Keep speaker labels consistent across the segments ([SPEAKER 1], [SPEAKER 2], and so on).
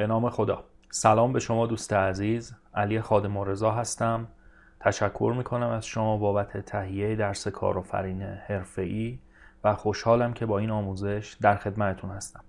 [SPEAKER 1] به نام خدا. سلام به شما دوست عزیز. علی خادم رضا هستم. تشکر می‌کنم از شما بابت تهیه درس کارآفرین حرفه‌ای و خوشحالم که با این آموزش در خدمتتون هستم.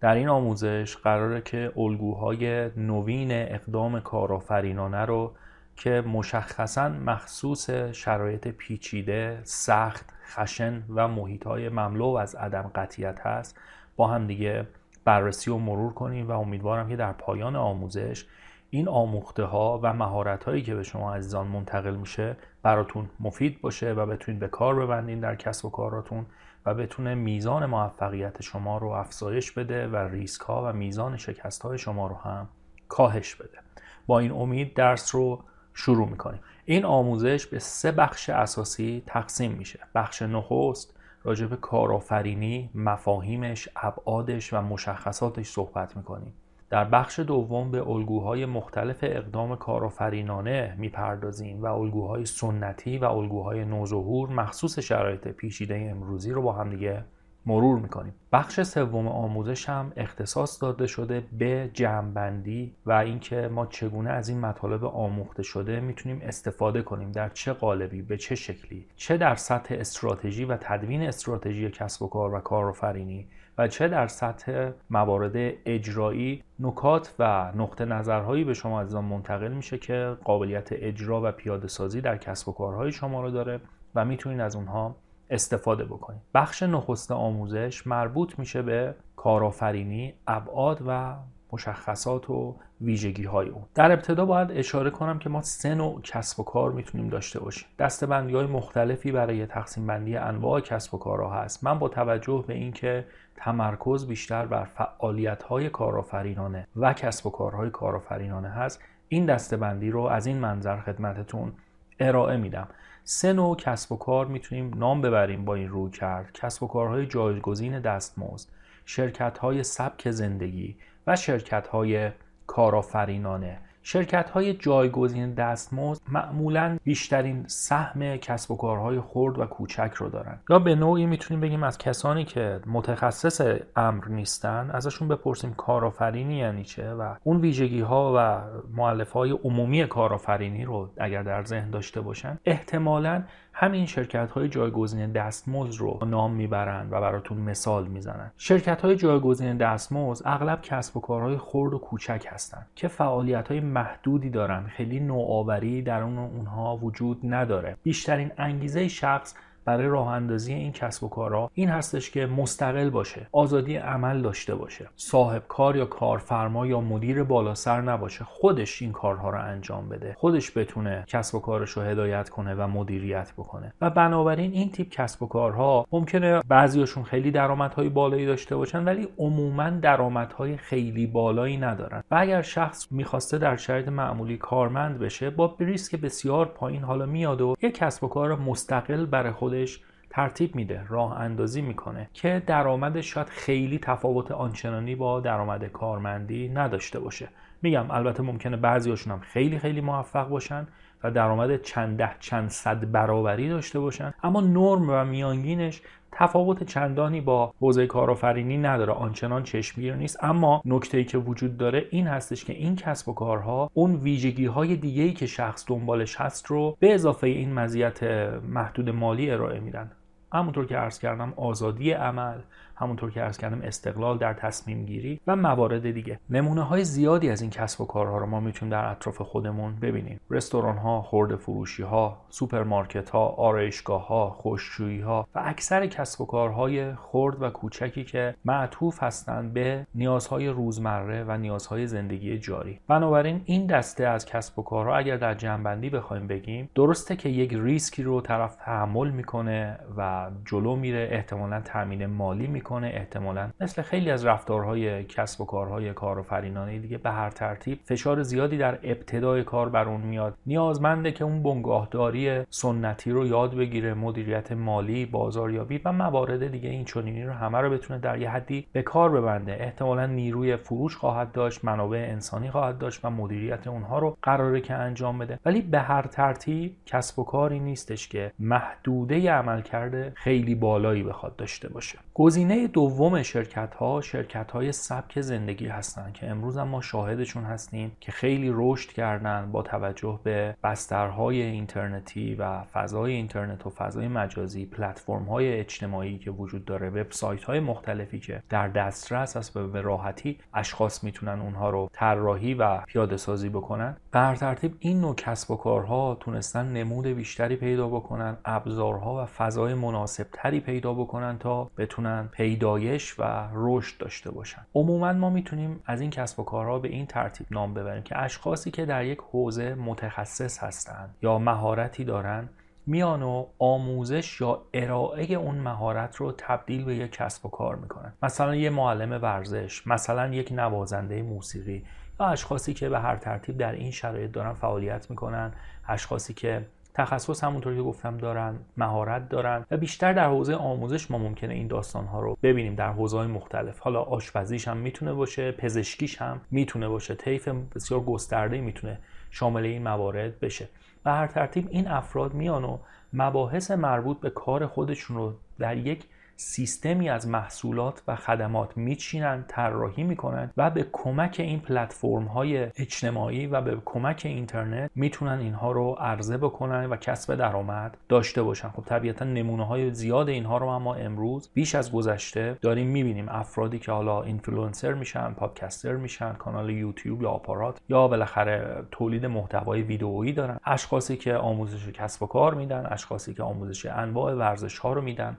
[SPEAKER 1] در این آموزش قراره که الگوهای نوین اقدام کارآفرینانه رو که مشخصا مخصوص شرایط پیچیده، سخت، خشن و محیطهای مملو از عدم قطیت هست با هم دیگه بررسی و مرور کنیم و امیدوارم که در پایان آموزش این آموخته ها و مهارت هایی که به شما عزیزان منتقل میشه براتون مفید باشه و بتونید به کار ببندین در کسب و کاراتون و بتونه میزان موفقیت شما رو افزایش بده و ریسک ها و میزان شکست های شما رو هم کاهش بده. با این امید درس رو شروع می‌کنیم. این آموزش به سه بخش اساسی تقسیم میشه. بخش نخست راجع به کارآفرینی مفاهیمش ابعادش و مشخصاتش صحبت می‌کنیم. در بخش دوم به الگوهای مختلف اقدام کارآفرینانه می‌پردازیم و الگوهای سنتی و الگوهای نوظهور مخصوص شرایط پیچیده امروزی رو با هم دیگه مرور می‌کنیم. بخش سوم آموزش هم اختصاص داده شده به جمعبندی و اینکه ما چگونه از این مطالب آموخته شده می‌تونیم استفاده کنیم. در چه قالبی؟ به چه شکلی؟ چه در سطح استراتژی و تدوین استراتژی کسب و کار و کارآفرینی؟ و چه در سطح موارد اجرایی؟ نکات و نقطه نظرهایی به شما عزیزان منتقل میشه که قابلیت اجرا و پیاده سازی در کسب و کارهای شما رو داره و می‌تونید از اونها استفاده بکنید بخش نخست آموزش مربوط میشه به کارآفرینی ابعاد و مشخصات و ویژگی های اون. در ابتدا باید اشاره کنم که ما سه نوع کسب و کار می‌تونیم داشته باشیم. دسته های مختلفی برای تقسیم بندی انواع کسب و کارها هست. من با توجه به اینکه تمرکز بیشتر بر فعالیت های کارآفرینانه و کسب و کارهای کارآفرینانه هست این دسته بندی رو از این منظر خدمتتون ارائه میدم. سه نوع کسب و کار می‌تونیم نام ببریم با این روی کرد. کسب و کارهای جایگزین دستمزد شرکت های سبک زندگی و شرکت های کارآفرینانه. شرکت های جایگزین دستمزد معمولا بیشترین سهم کسب و کارهای خرد و کوچک رو دارن. یا به نوعی می‌تونیم بگیم از کسانی که متخصص امر نیستن ازشون بپرسیم کارآفرینی یعنی چه و اون ویژگی ها و معلف های عمومی کارآفرینی رو اگر در ذهن داشته باشن احتمالا همین شرکت های جایگزین دستمزد رو نام می‌برند و براتون مثال می‌زنن. شرکت های جایگزین دستمزد اغلب کسب و کارهای خرد و کوچک هستند که فعالیت های محدودی دارن. خیلی نوآوری در اون اونها وجود نداره. بیشترین انگیزه شخص برای راه اندازی این کسب و کارها این هستش که مستقل باشه آزادی عمل داشته باشه. صاحب کار یا کارفرما یا مدیر بالا سر نباشه خودش این کارها رو انجام بده. خودش بتونه کسب و کارش رو هدایت کنه و مدیریت بکنه. و بنابراین این تیپ کسب و کارها ممکنه بعضیاشون خیلی درآمدهای بالایی داشته باشن ولی عموما درآمدهای خیلی بالایی ندارن. و اگر شخص می‌خواسته در شرایط معمولی کارمند بشه با ریسک بسیار پایین حالا میاد و یک کسب و کار مستقل برای خودش ترتیب میده راه اندازی می‌کنه که درآمدش شاید خیلی تفاوت آنچنانی با درآمد کارمندی نداشته باشه. میگم البته ممکنه بعضیاشون هم خیلی خیلی موفق باشن. و درآمد چند ده چند صد برابری داشته باشن. اما نرم و میانگینش تفاوت چندانی با حوزه کارآفرینی نداره. آنچنان چشمگیر نیست. اما نکته ای که وجود داره این هستش که این کسب و کارها اون ویژگی های دیگه ای که شخص دنبالش هست رو به اضافه این مزیت محدود مالی ارائه میدن. همونطور که عرض کردم آزادی عمل همونطور که عرض کردم استقلال در تصمیم گیری و موارد دیگه. نمونه های زیادی از این کسب و کارها رو ما می‌تونیم در اطراف خودمون ببینیم. رستوران ها خورده فروشی ها سوپرمارکت ها آرایشگاه ها خوششویی ها و اکثر کسب و کارهای خرد و کوچکی که معطوف هستند به نیازهای روزمره و نیازهای زندگی جاری. بنابراین این دسته از کسب و کارها اگر در جمع‌بندی بخوایم بگیم درسته که یک ریسکی رو طرف تحمل می‌کنه و جلو میره احتمالا تامین مالی می‌کنه. می‌کنه احتمالا. مثل خیلی از رفتارهای کسب و کارهای کارآفرینانه دیگه به هر ترتیب فشار زیادی در ابتدای کار بر اون میاد. نیازمنده که اون بنگاهداری سنتی رو یاد بگیره مدیریت مالی بازاریابی و موارد دیگه این چنینی رو همه رو بتونه در یه حدی به کار ببنده. احتمالا نیروی فروش خواهد داشت منابع انسانی خواهد داشت و مدیریت اونها رو قراره که انجام بده. ولی به هر ترتیب کسب و کاری نیستش که محدوده عمل کرده خیلی بالایی بخواد داشته باشه. گزینه دوم شرکت ها شرکت های سبک زندگی هستند که امروز هم ما شاهدشون هستیم که خیلی رشد کردن با توجه به بسترهای اینترنتی و فضای اینترنت و فضای مجازی پلتفرم های اجتماعی که وجود داره وبسایت های مختلفی که در دسترس است به راحتی اشخاص می‌تونن اونها رو طراحی و پیاده سازی بکنن. به ترتیب این نوع کسب و کارها تونستن نمود بیشتری پیدا بکنن ابزارها و فضای مناسب تری پیدا بکنن تا بتونن پیدایش و رشد داشته باشن. عموما ما می‌تونیم از این کسب و کارها به این ترتیب نام ببریم که اشخاصی که در یک حوزه متخصص هستند یا مهارتی دارن میان و آموزش یا ارائه اون مهارت رو تبدیل به یک کسب و کار می‌کنن. مثلا یه معلم ورزش مثلا یک نوازنده موسیقی یا اشخاصی که به هر ترتیب در این شرایط دارن فعالیت می‌کنن اشخاصی که تخصص همونطور که گفتم دارن مهارت دارن و بیشتر در حوزه آموزش ما ممکنه این داستان ها رو ببینیم در حوزه های مختلف. حالا آشپزیش هم می‌تونه باشه پزشکیش هم می‌تونه باشه طیف بسیار گسترده می‌تونه شامل این موارد بشه. به هر ترتیب این افراد میان و مباحث مربوط به کار خودشون رو در یک سیستمی از محصولات و خدمات میچینن طراحی می‌کنن و به کمک این پلتفرم های اجتماعی و به کمک اینترنت می‌تونن اینها رو عرضه بکنن و کسب درآمد داشته باشن. خب طبیعتا نمونه های زیاد اینها رو ما امروز بیش از گذشته داریم می‌بینیم. افرادی که حالا اینفلوئنسر میشن پادکستر میشن کانال یوتیوب یا آپارات یا بالاخره تولید محتوای ویدئویی دارن. اشخاصی که آموزش کسب و کار میدن اشخاصی که آموزش انواع ورزش ها رو میدن.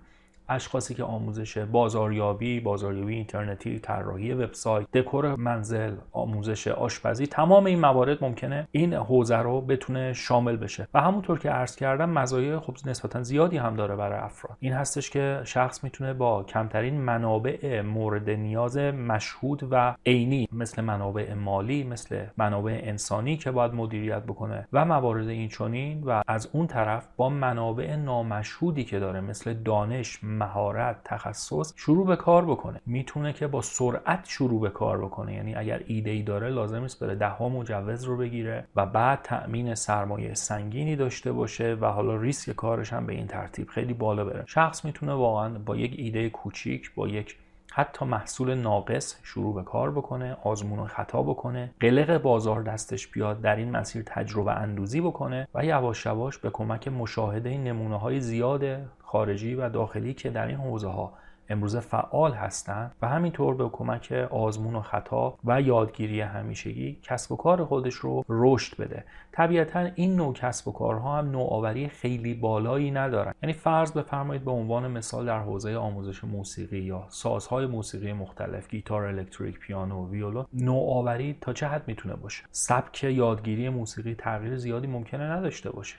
[SPEAKER 1] اشخاصی که آموزش بازاریابی، بازاریابی اینترنتی، طراحی وبسایت، دکور منزل، آموزش آشپزی تمام این موارد ممکنه این حوزه رو بتونه شامل بشه. و همونطور که عرض کردم مزایای خب نسبتا زیادی هم داره برای افراد. این هستش که شخص می‌تونه با کمترین منابع مورد نیاز مشهود و عینی مثل منابع مالی مثل منابع انسانی که باید مدیریت بکنه و موارد این چنین و از اون طرف با منابع نامشهودی که داره مثل دانش مهارت تخصص شروع به کار بکنه. می‌تونه که با سرعت شروع به کار بکنه. یعنی اگر ایده ای داره لازم است بره ده ها مجوز رو بگیره و بعد تأمین سرمایه سنگینی داشته باشه و حالا ریسک کارش هم به این ترتیب خیلی بالا بره. شخص می‌تونه واقعا با یک ایده کوچیک با یک حتی محصول ناقص شروع به کار بکنه آزمون و خطا بکنه قلق بازار دستش بیاد در این مسیر تجربه اندوزی بکنه و یواش یواش به کمک مشاهده نمونه های زیاد خارجی و داخلی که در این حوزه ها امروزه فعال هستند و همینطور به کمک آزمون و خطا و یادگیری همیشگی کسب و کار خودش رو رشد بده. طبیعتا این نوع کسب و کارها هم نوآوری خیلی بالایی ندارن. یعنی فرض بفرمایید به عنوان مثال در حوزه آموزش موسیقی یا سازهای موسیقی مختلف گیتار الکتریک پیانو ویولون نوآوری تا چه حد می‌تونه باشه؟ سبک یادگیری موسیقی تغییر زیادی ممکنه نداشته باشه.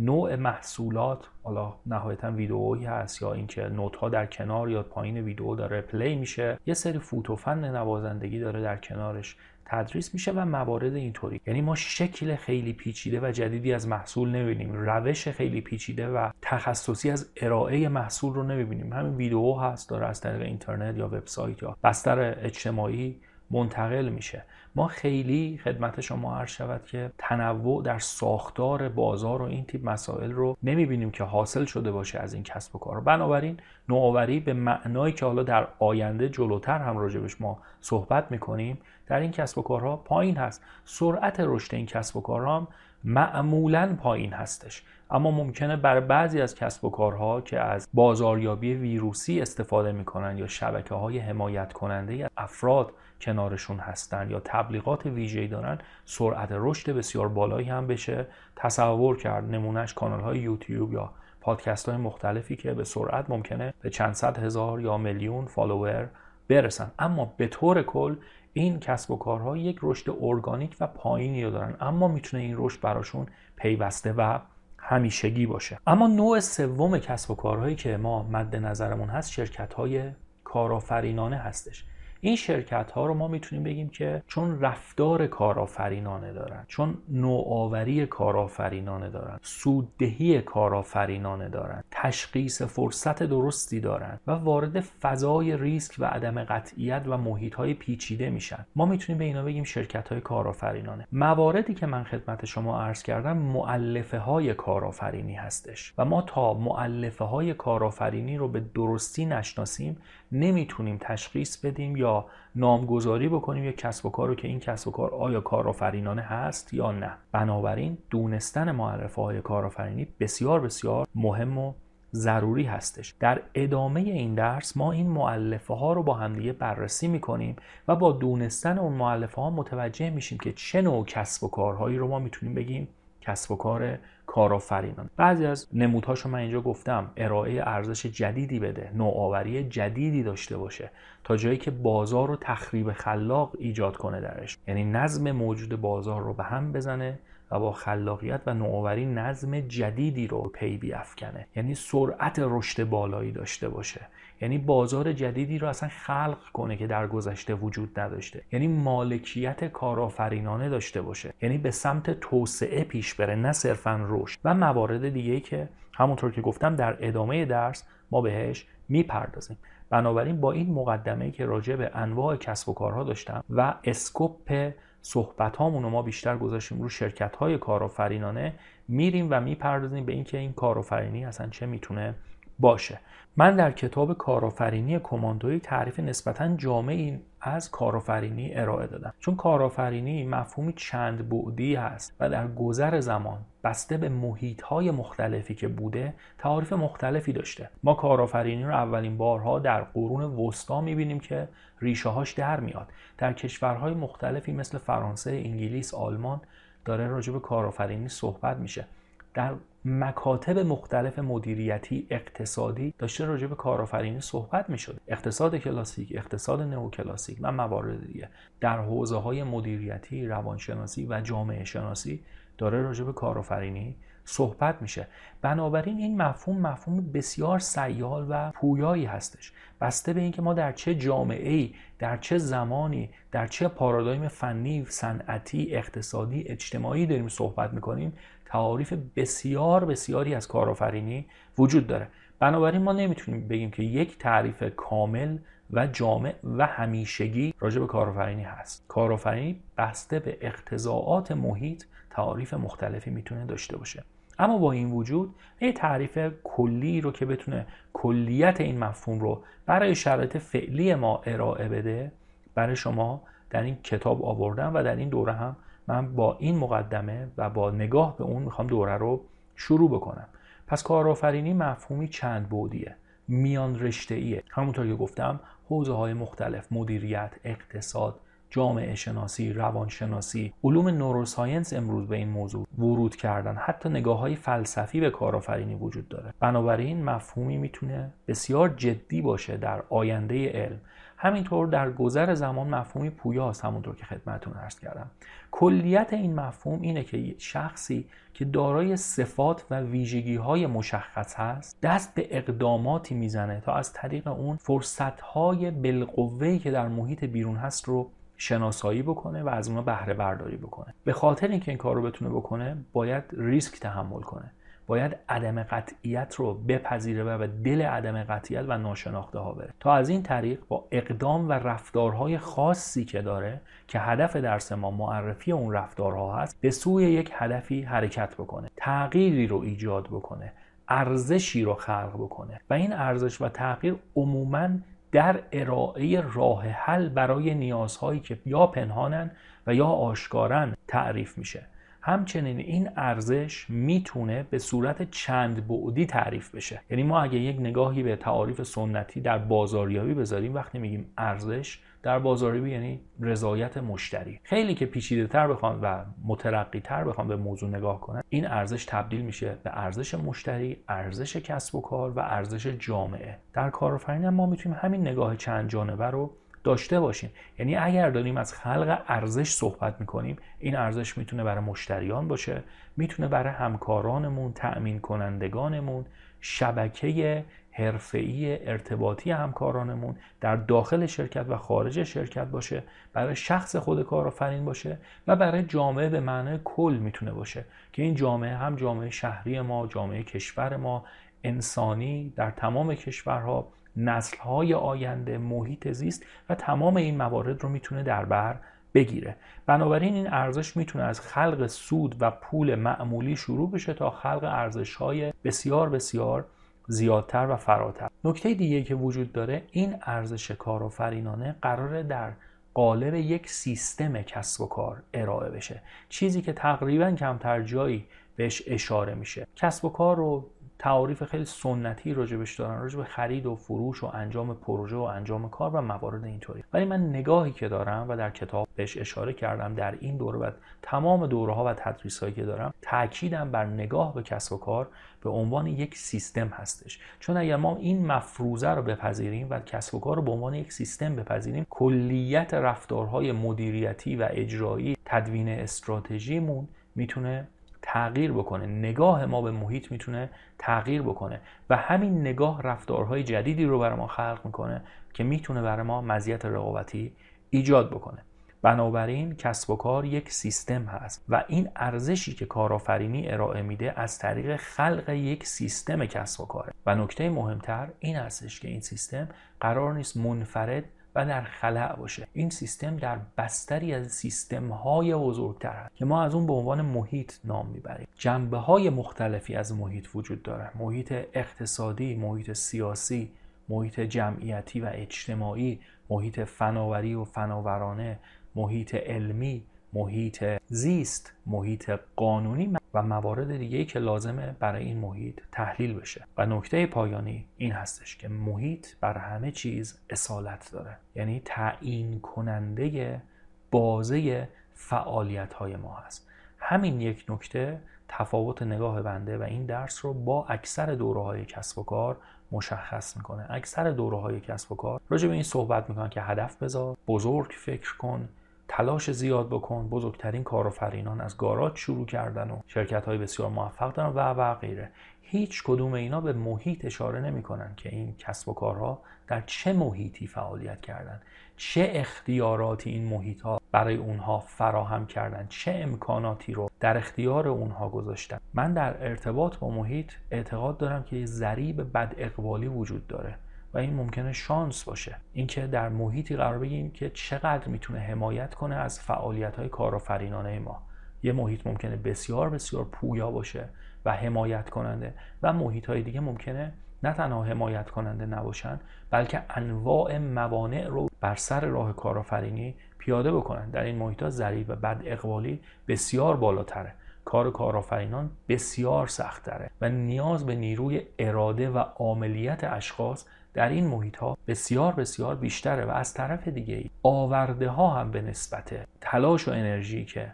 [SPEAKER 1] نوع محصولات حالا نهایتا ویدئویی هست یا اینکه نوت ها در کنار یا پایین ویدئو داره پلی میشه یه سری فوت و فن نوازندگی داره در کنارش تدریس میشه و موارد اینطوری. یعنی ما شکل خیلی پیچیده و جدیدی از محصول نمی‌بینیم روش خیلی پیچیده و تخصصی از ارائه محصول رو نمی‌بینیم. همین ویدئو هست داره از طریق اینترنت یا وبسایت یا بستر اجتماعی منتقل میشه. ما خیلی خدمت شما عرض شود که تنوع در ساختار بازار و این تیپ مسائل رو نمی‌بینیم که حاصل شده باشه از این کسب و کار. بنابراین نوآوری به معنایی که حالا در آینده جلوتر هم راجبش ما صحبت می‌کنیم در این کسب و کارها پایین هست. سرعت رشد این کسب و کارها هم معمولا پایین هستش. اما ممکنه بر بعضی از کسب و کارها که از بازاریابی ویروسی استفاده می‌کنن یا شبکه های حمایت کننده افراد کنارشون هستن یا تبلیغات ویژه‌ای دارن سرعت رشد بسیار بالایی هم بشه. تصور کرد نمونهش کانال های یوتیوب یا پادکست های مختلفی که به سرعت ممکنه به چند صد هزار یا میلیون فالوور برسن. اما به طور کل این کسب و کارها یک رشد ارگانیک و پایینی رو دارن. اما می‌تونه این رشد براشون پیوسته و همیشگی باشه. اما نوع سوم کسب و کارهایی که ما مد نظرمون هست شرکت های کارآفرینانه هستش. این شرکت ها رو ما می‌تونیم بگیم که چون رفتار کارآفرینانه دارن چون نوآوری کارآفرینانه دارن سوددهی کارآفرینانه دارن تشخیص فرصت درستی دارن و وارد فضای ریسک و عدم قطعیت و محیط های پیچیده میشن. ما می‌تونیم به اینا بگیم شرکت های کارآفرینانه. مواردی که من خدمت شما عرض کردم معلفه های کارآفرینی هستش و ما تا معلفه های کارآفرینی رو به درستی نشناسیم نمی‌تونیم تشخیص بدیم یا نامگذاری بکنیم یک کسب و کار رو که این کسب و کار آیا کارآفرینانه هست یا نه. بنابراین دونستن معرفه های کارآفرینی بسیار بسیار مهم و ضروری هستش. در ادامه این درس ما این معلفه ها رو با همدیگه بررسی می‌کنیم و با دونستن اون معلفه ها متوجه میشیم که چه نوع کسب و کارهایی رو ما می‌تونیم بگیم کسب و کار کارآفرینان بعضی از نمودهاشو من اینجا گفتم ارائه ارزش جدیدی بده نوآوری جدیدی داشته باشه تا جایی که بازار رو تخریب خلاق ایجاد کنه درش. یعنی نظم موجود بازار رو به هم بزنه و با خلاقیت و نوآوری نظم جدیدی رو پی بیافکنه. یعنی سرعت رشد بالایی داشته باشه. یعنی بازار جدیدی رو اصلا خلق کنه که در گذشته وجود نداشته. یعنی مالکیت کارآفرینانه داشته باشه. یعنی به سمت توسعه پیش بره نه صرفا رشد. و موارد دیگه که همونطور که گفتم در ادامه درس ما بهش می‌پردازیم. بنابراین با این مقدمه که راجع به انواع کسب و کارها داشتم و اسکوپ صحبت هامون رو ما بیشتر گذاشتیم رو شرکت های کارآفرینانه میریم و می‌پردازیم به اینکه این کارآفرینی اصلا چه می‌تونه باشه. من در کتاب کارآفرینی کماندوی تعریف نسبتا جامعی از کارآفرینی ارائه دادم. چون کارآفرینی مفهومی چند بعدی هست و در گذر زمان بسته به محیط های مختلفی که بوده تعاریف مختلفی داشته. ما کارآفرینی رو اولین بارها در قرون وسطا می‌بینیم که ریشه هاش در میاد. در کشورهای مختلفی مثل فرانسه، انگلیس، آلمان داره راجع به کارآفرینی صحبت میشه. در مکاتب مختلف مدیریتی اقتصادی داشته راجع به کارآفرینی صحبت می شد اقتصاد کلاسیک اقتصاد نئوکلاسیک و موارد دیگه. در حوزه های مدیریتی روانشناسی و جامعه شناسی داره راجع به کارآفرینی صحبت میشه. بنابراین این مفهوم مفهوم بسیار سیال و پویایی هستش. بسته به اینکه ما در چه جامعه ای در چه زمانی در چه پارادایم فنی صنعتی اقتصادی اجتماعی داریم صحبت می‌کنیم تعاریف بسیار بسیاری از کارآفرینی وجود داره. بنابراین ما نمی‌تونیم بگیم که یک تعریف کامل و جامع و همیشگی راجع به کارآفرینی هست. کارآفرینی بسته به اقتضاعات محیط تعاریف مختلفی می‌تونه داشته باشه. اما با این وجود یه تعریف کلی رو که بتونه کلیت این مفهوم رو برای شرایط فعلی ما ارائه بده برای شما در این کتاب آوردم و در این دوره هم من با این مقدمه و با نگاه به اون می‌خوام دوره رو شروع بکنم. پس کارآفرینی مفهومی چند بودیه میان رشته ایه همونطور که گفتم حوزه های مختلف مدیریت اقتصاد جامعه شناسی روانشناسی علوم نوروساینس امروز به این موضوع ورود کردن. حتی نگاه های فلسفی به کارآفرینی وجود داره. بنابراین مفهومی می‌تونه بسیار جدی باشه در آینده علم. همینطور در گذر زمان مفهومی پویاست همونطور که خدمتتون عرض کردم. کلیت این مفهوم اینه که شخصی که دارای صفات و ویژگی های مشخص هست دست به اقداماتی می‌زنه تا از طریق اون فرصت های بالقوه‌ای که در محیط بیرون هست رو شناسایی بکنه و از اونها بهره برداری بکنه. به خاطر اینکه این کار رو بتونه بکنه باید ریسک تحمل کنه. باید عدم قطعیت رو بپذیره و به دل عدم قطعیت و ناشناخته ها بره. تا از این طریق با اقدام و رفتارهای خاصی که داره که هدف درس ما معرفی اون رفتارها هست به سوی یک هدفی حرکت بکنه تغییری رو ایجاد بکنه ارزشی رو خلق بکنه. و این ارزش و تغییر عموما در ارائه راه حل برای نیازهایی که یا پنهانن و یا آشکارن تعریف میشه. همچنین این ارزش می‌تونه به صورت چند بعدی تعریف بشه. یعنی ما اگه یک نگاهی به تعاریف سنتی در بازاریابی بذاریم وقتی میگیم ارزش در بازاریابی یعنی رضایت مشتری. خیلی که پیچیده تر بخوام و مترقی تر بخوام به موضوع نگاه کنم این ارزش تبدیل میشه به ارزش مشتری ارزش کسب و کار و ارزش جامعه. در کارآفرینی ما می‌تونیم همین نگاه چند جانبه رو داشته باشیم. یعنی اگر داریم از خلق ارزش صحبت می‌کنیم این ارزش می‌تونه برای مشتریان باشه می‌تونه برای همکارانمون تأمین کنندگانمون شبکه حرفه‌ای ارتباطی همکارانمون در داخل شرکت و خارج شرکت باشه برای شخص خود کارآفرین باشه و برای جامعه به معنای کل می‌تونه باشه. که این جامعه هم جامعه شهری ما جامعه کشور ما انسانی در تمام کشورها نسلهای آینده محیط زیست و تمام این موارد رو می‌تونه در بر بگیره. بنابراین این ارزش می‌تونه از خلق سود و پول معمولی شروع بشه تا خلق ارزش های بسیار بسیار زیادتر و فراتر. نکته دیگه که وجود داره این ارزش کارآفرینانه قراره در قالب یک سیستم کسب و کار ارائه بشه. چیزی که تقریبا کمتر جایی بهش اشاره میشه. کسب و کار رو تعاریف خیلی سنتی راجبش دارن راجب خرید و فروش و انجام پروژه و انجام کار و موارد اینطوری. ولی من نگاهی که دارم و در کتاب بهش اشاره کردم در این دوره و تمام دوره ها و تدریس هایی که دارم تاکیدم بر نگاه به کسب و کار به عنوان یک سیستم هستش. چون اگر ما این مفروضه رو بپذیریم و کسب و کار رو به عنوان یک سیستم بپذیریم کلیت رفتارهای مدیریتی و اجرایی تدوین استراتژیمون می‌تونه تغییر بکنه. نگاه ما به محیط می‌تونه تغییر بکنه و همین نگاه رفتارهای جدیدی رو برای ما خلق می‌کنه که می‌تونه برای ما مزیت رقابتی ایجاد بکنه. بنابراین کسب و کار یک سیستم هست و این ارزشی که کارآفرینی ارائه میده از طریق خلق یک سیستم کسب و کاره. و نکته مهمتر این هستش که این سیستم قرار نیست منفرد و در خلع باشه. این سیستم در بستری از سیستم های بزرگتر هست که ما از اون به عنوان محیط نام می‌بریم. جنبه های مختلفی از محیط وجود داره. محیط اقتصادی محیط سیاسی محیط جمعیتی و اجتماعی محیط فناوری و فناورانه محیط علمی محیط زیست محیط قانونی. و موارد دیگه که لازمه برای این محیط تحلیل بشه. و نکته پایانی این هستش که محیط بر همه چیز اصالت داره. یعنی تعیین کننده بازه فعالیت های ما هست. همین یک نکته تفاوت نگاه بنده و این درس رو با اکثر دوره های کسب و کار مشخص می‌کنه. اکثر دوره های کسب و کار راجع به این صحبت می‌کنن که هدف بذار بزرگ فکر کن تلاش زیاد بکن بزرگترین کارآفرینان از گاراج شروع کردن و شرکت های بسیار موفق دارن و و غیره. هیچ کدوم اینا به محیط اشاره نمی‌کنن که این کسب و کارها در چه محیطی فعالیت کردن. چه اختیاراتی این محیط ها برای اونها فراهم کردن؟ چه امکاناتی رو در اختیار اونها گذاشتن؟ من در ارتباط با محیط اعتقاد دارم که ضریب بد اقبالی وجود داره. و این ممکنه شانس باشه. اینکه در محیطی قرار بگیریم که چقدر می‌تونه حمایت کنه از فعالیت های کارآفرینانه ما. یه محیط ممکنه بسیار بسیار پویا باشه و حمایت کننده و محیط های دیگه ممکنه نه تنها حمایت کننده نباشن بلکه انواع موانع رو بر سر راه کارآفرینی پیاده بکنن. در این محیط ها ضریب بد اقبالی بسیار بالاتره. کار کارآفرینان بسیار سختتره و نیاز به نیروی اراده و عاملیت اشخاص در این محیط ها بسیار بسیار بیشتره و از طرف دیگه آورده ها هم به نسبت تلاش و انرژی که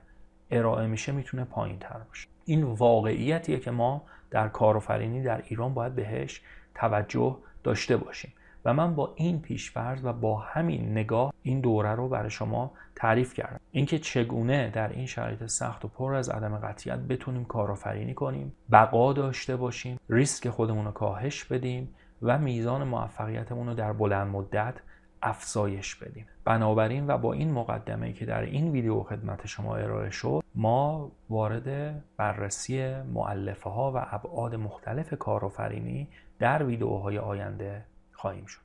[SPEAKER 1] ارائه میشه می‌تونه پایین تر باشه. این واقعیتیه که ما در کارآفرینی در ایران باید بهش توجه داشته باشیم و من با این پیشفرض و با همین نگاه این دوره رو برای شما تعریف کردم. اینکه چگونه در این شرایط سخت و پر از عدم قطعیت بتونیم کارآفرینی کنیم بقا داشته باشیم ریسک خودمون رو کاهش بدیم و میزان موفقیتمون رو در بلند مدت افزایش بدیم. بنابراین و با این مقدمه که در این ویدیو خدمت شما ارائه شد ما وارد بررسی معلفه ها و ابعاد مختلف کارآفرینی در ویدیوهای آینده خواهیم شد.